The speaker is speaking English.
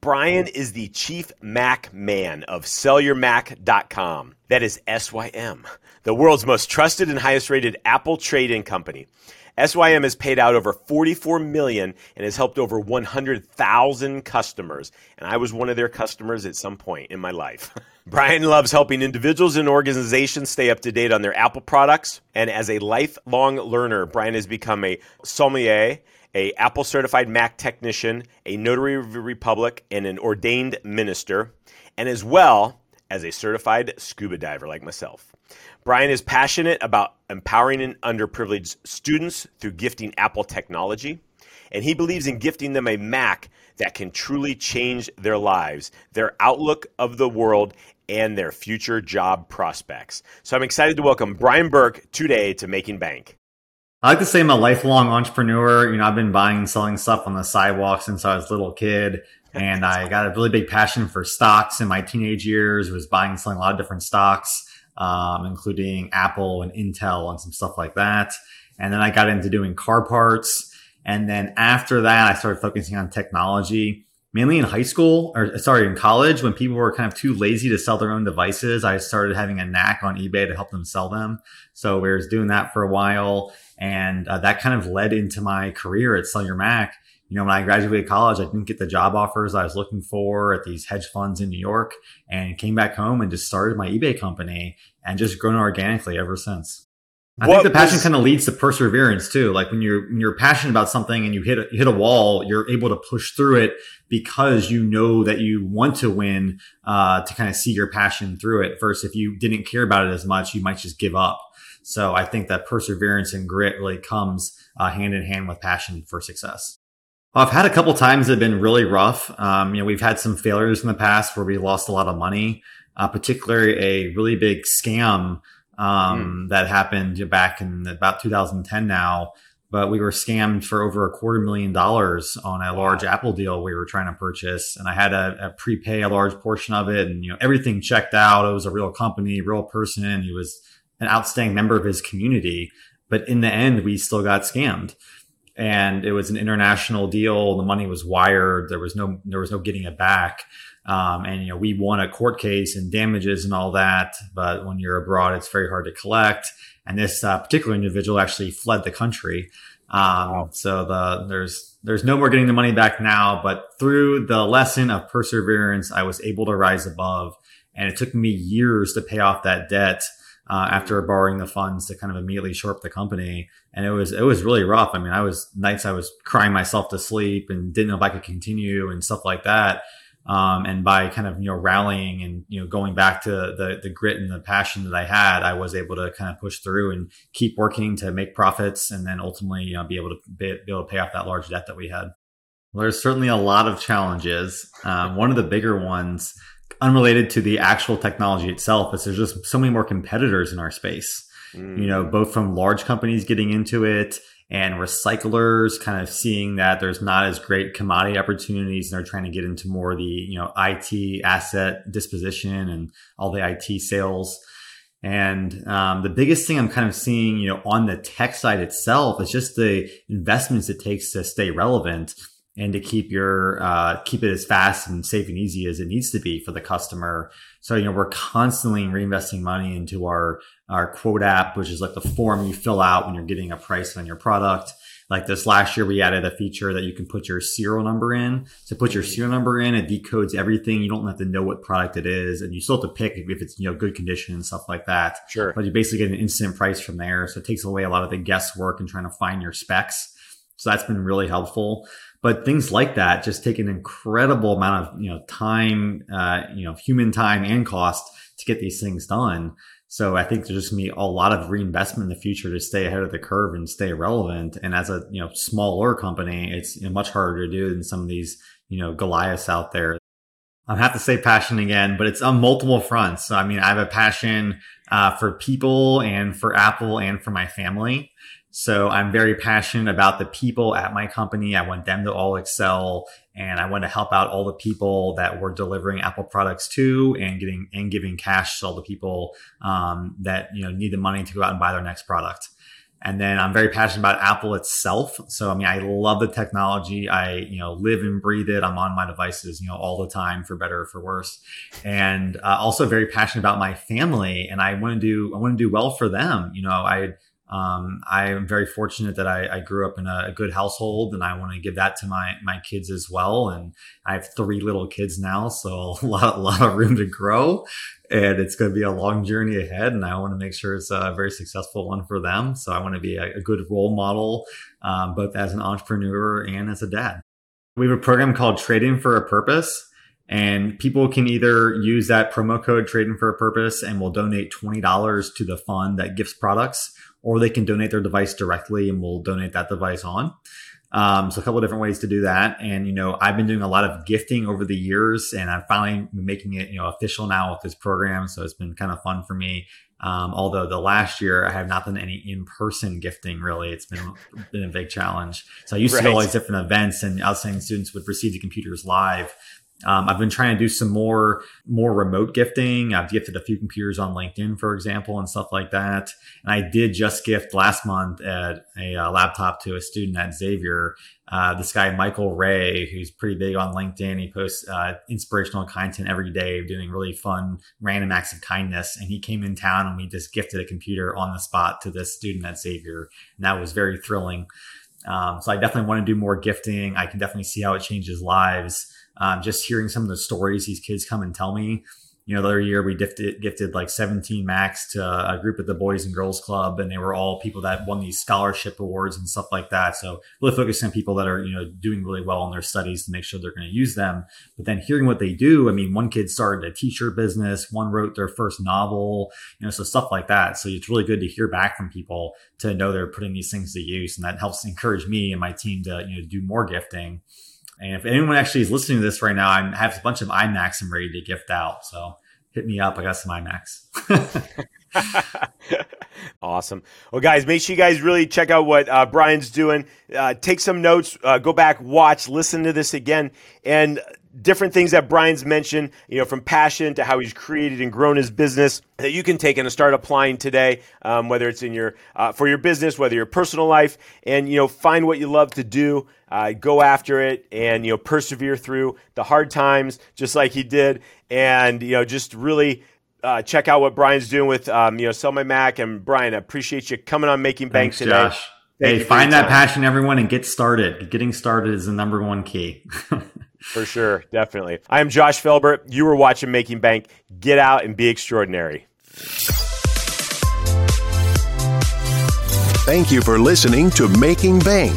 Brian is the chief Mac man of SellYourMac.com. That is SYM, the world's most trusted and highest rated Apple trade-in company. SYM has paid out over 44 million and has helped over 100,000 customers. And I was one of their customers at some point in my life. Brian loves helping individuals and organizations stay up to date on their Apple products. And as a lifelong learner, Brian has become a sommelier a Apple certified Mac technician, a notary of the republic, and an ordained minister, and as well as a certified scuba diver like myself. Brian is passionate about empowering underprivileged students through gifting Apple technology, and he believes in gifting them a Mac that can truly change their lives, their outlook of the world, and their future job prospects. So I'm excited to welcome Brian Burke today to Making Bank. I like to say I'm a lifelong entrepreneur. You know, I've been buying and selling stuff on the sidewalk since I was a little kid. And I got a really big passion for stocks in my teenage years, was buying and selling a lot of different stocks, um, including Apple and Intel and some stuff like that. And then I got into doing car parts. And then after that, I started focusing on technology mainly in high school or sorry, in college when people were kind of too lazy to sell their own devices. I started having a knack on eBay to help them sell them. So we was doing that for a while. And uh, that kind of led into my career at Sell Your Mac. You know, when I graduated college, I didn't get the job offers I was looking for at these hedge funds in New York and came back home and just started my eBay company and just grown organically ever since. I what think the passion was, kind of leads to perseverance too. Like when you're when you're passionate about something and you hit a, hit a wall, you're able to push through it because you know that you want to win. Uh, to kind of see your passion through it. Versus if you didn't care about it as much, you might just give up. So I think that perseverance and grit really comes uh, hand in hand with passion for success. I've had a couple times that have been really rough. Um, you know, we've had some failures in the past where we lost a lot of money, uh, particularly a really big scam um, mm. that happened back in about 2010 now. But we were scammed for over a quarter million dollars on a large. Apple deal we were trying to purchase, and I had to, prepay a large portion of it, and you know everything checked out. It was a real company, real person. He was an outstanding member of his community, but in the end, we still got scammed and it was an international deal. The money was wired. There was no there was no getting it back. Um, and you know, we won a court case and damages and all that. But when you're abroad, it's very hard to collect. And this uh, particular individual actually fled the country. Um, so the there's there's no more getting the money back now. But through the lesson of perseverance, I was able to rise above. And it took me years to pay off that debt. Uh, after borrowing the funds to kind of immediately shore up the company. And it was, it was really rough. I mean, I was nights I was crying myself to sleep and didn't know if I could continue and stuff like that. Um, and by kind of you know rallying and you know going back to the the grit and the passion that I had, I was able to kind of push through and keep working to make profits, and then ultimately you know be able to be, be able to pay off that large debt that we had. Well, there's certainly a lot of challenges. Um, one of the bigger ones, unrelated to the actual technology itself, is there's just so many more competitors in our space. Mm. You know, both from large companies getting into it and recyclers kind of seeing that there's not as great commodity opportunities and they're trying to get into more the you know IT asset disposition and all the IT sales. And um, the biggest thing I'm kind of seeing, you know, on the tech side itself is just the investments it takes to stay relevant and to keep your uh, keep it as fast and safe and easy as it needs to be for the customer. So you know we're constantly reinvesting money into our our quote app, which is like the form you fill out when you're getting a price on your product. Like this last year, we added a feature that you can put your serial number in. To put your serial number in, it decodes everything. You don't have to know what product it is, and you still have to pick if it's you know good condition and stuff like that. Sure. But you basically get an instant price from there, so it takes away a lot of the guesswork and trying to find your specs. So that's been really helpful. But things like that just take an incredible amount of you know time, uh, you know, human time and cost to get these things done. So I think there's just gonna be a lot of reinvestment in the future to stay ahead of the curve and stay relevant. And as a you know smaller company, it's you know, much harder to do than some of these you know Goliaths out there. I have to say passion again, but it's on multiple fronts. So, I mean, I have a passion uh, for people and for Apple and for my family. So I'm very passionate about the people at my company. I want them to all excel and I want to help out all the people that we're delivering Apple products to and getting and giving cash to all the people um, that you know need the money to go out and buy their next product. And then I'm very passionate about Apple itself. So I mean, I love the technology. I you know live and breathe it. I'm on my devices you know all the time for better or for worse. And uh, also very passionate about my family. And I want to do I want to do well for them. You know, I um, I am very fortunate that I, I grew up in a, a, good household, and I want to give that to my my kids as well. And I have three little kids now, so a lot a lot of room to grow, and it's going to be a long journey ahead. And I want to make sure it's a very successful one for them. So I want to be a, a good role model, um, both as an entrepreneur and as a dad. We have a program called Trading for a Purpose. And people can either use that promo code trading for a purpose and will donate $20 to the fund that gifts products or they can donate their device directly and we'll donate that device on. Um, so a couple of different ways to do that. And, you know, I've been doing a lot of gifting over the years and I'm finally making it, you know, official now with this program. So it's been kind of fun for me. Um, although the last year I have not done any in-person gifting really. It's been, been a big challenge. So I used right. to go to all these different events and outstanding students would receive the computers live. Um, I've been trying to do some more more remote gifting. I've gifted a few computers on LinkedIn, for example, and stuff like that. And I did just gift last month at a uh, laptop to a student at Xavier. Uh, this guy Michael Ray, who's pretty big on LinkedIn, he posts uh, inspirational content every day, doing really fun random acts of kindness. And he came in town and we just gifted a computer on the spot to this student at Xavier, and that was very thrilling. Um, so I definitely want to do more gifting. I can definitely see how it changes lives um, just hearing some of the stories these kids come and tell me. You know, the other year we gifted, gifted like 17 Macs to a group at the Boys and Girls Club, and they were all people that won these scholarship awards and stuff like that. So really focusing on people that are, you know, doing really well in their studies to make sure they're going to use them. But then hearing what they do, I mean, one kid started a t-shirt business, one wrote their first novel, you know, so stuff like that. So it's really good to hear back from people to know they're putting these things to use. And that helps encourage me and my team to, you know, do more gifting. And if anyone actually is listening to this right now, I have a bunch of iMacs I'm ready to gift out. So hit me up. I got some iMacs. awesome. Well, guys, make sure you guys really check out what uh, Brian's doing. Uh, take some notes, uh, go back, watch, listen to this again, and different things that Brian's mentioned, you know, from passion to how he's created and grown his business that you can take and start applying today, um, whether it's in your uh, for your business, whether your personal life, and you know, find what you love to do, uh, go after it, and you know, persevere through the hard times, just like he did, and you know, just really. Uh, check out what Brian's doing with, um, you know, Sell My Mac. And Brian, I appreciate you coming on Making Bank Thanks, today. Josh. Thank hey, find that passion, everyone, and get started. Getting started is the number one key. For sure, definitely. I am Josh Felber. You are watching Making Bank. Get out and be extraordinary. Thank you for listening to Making Bank.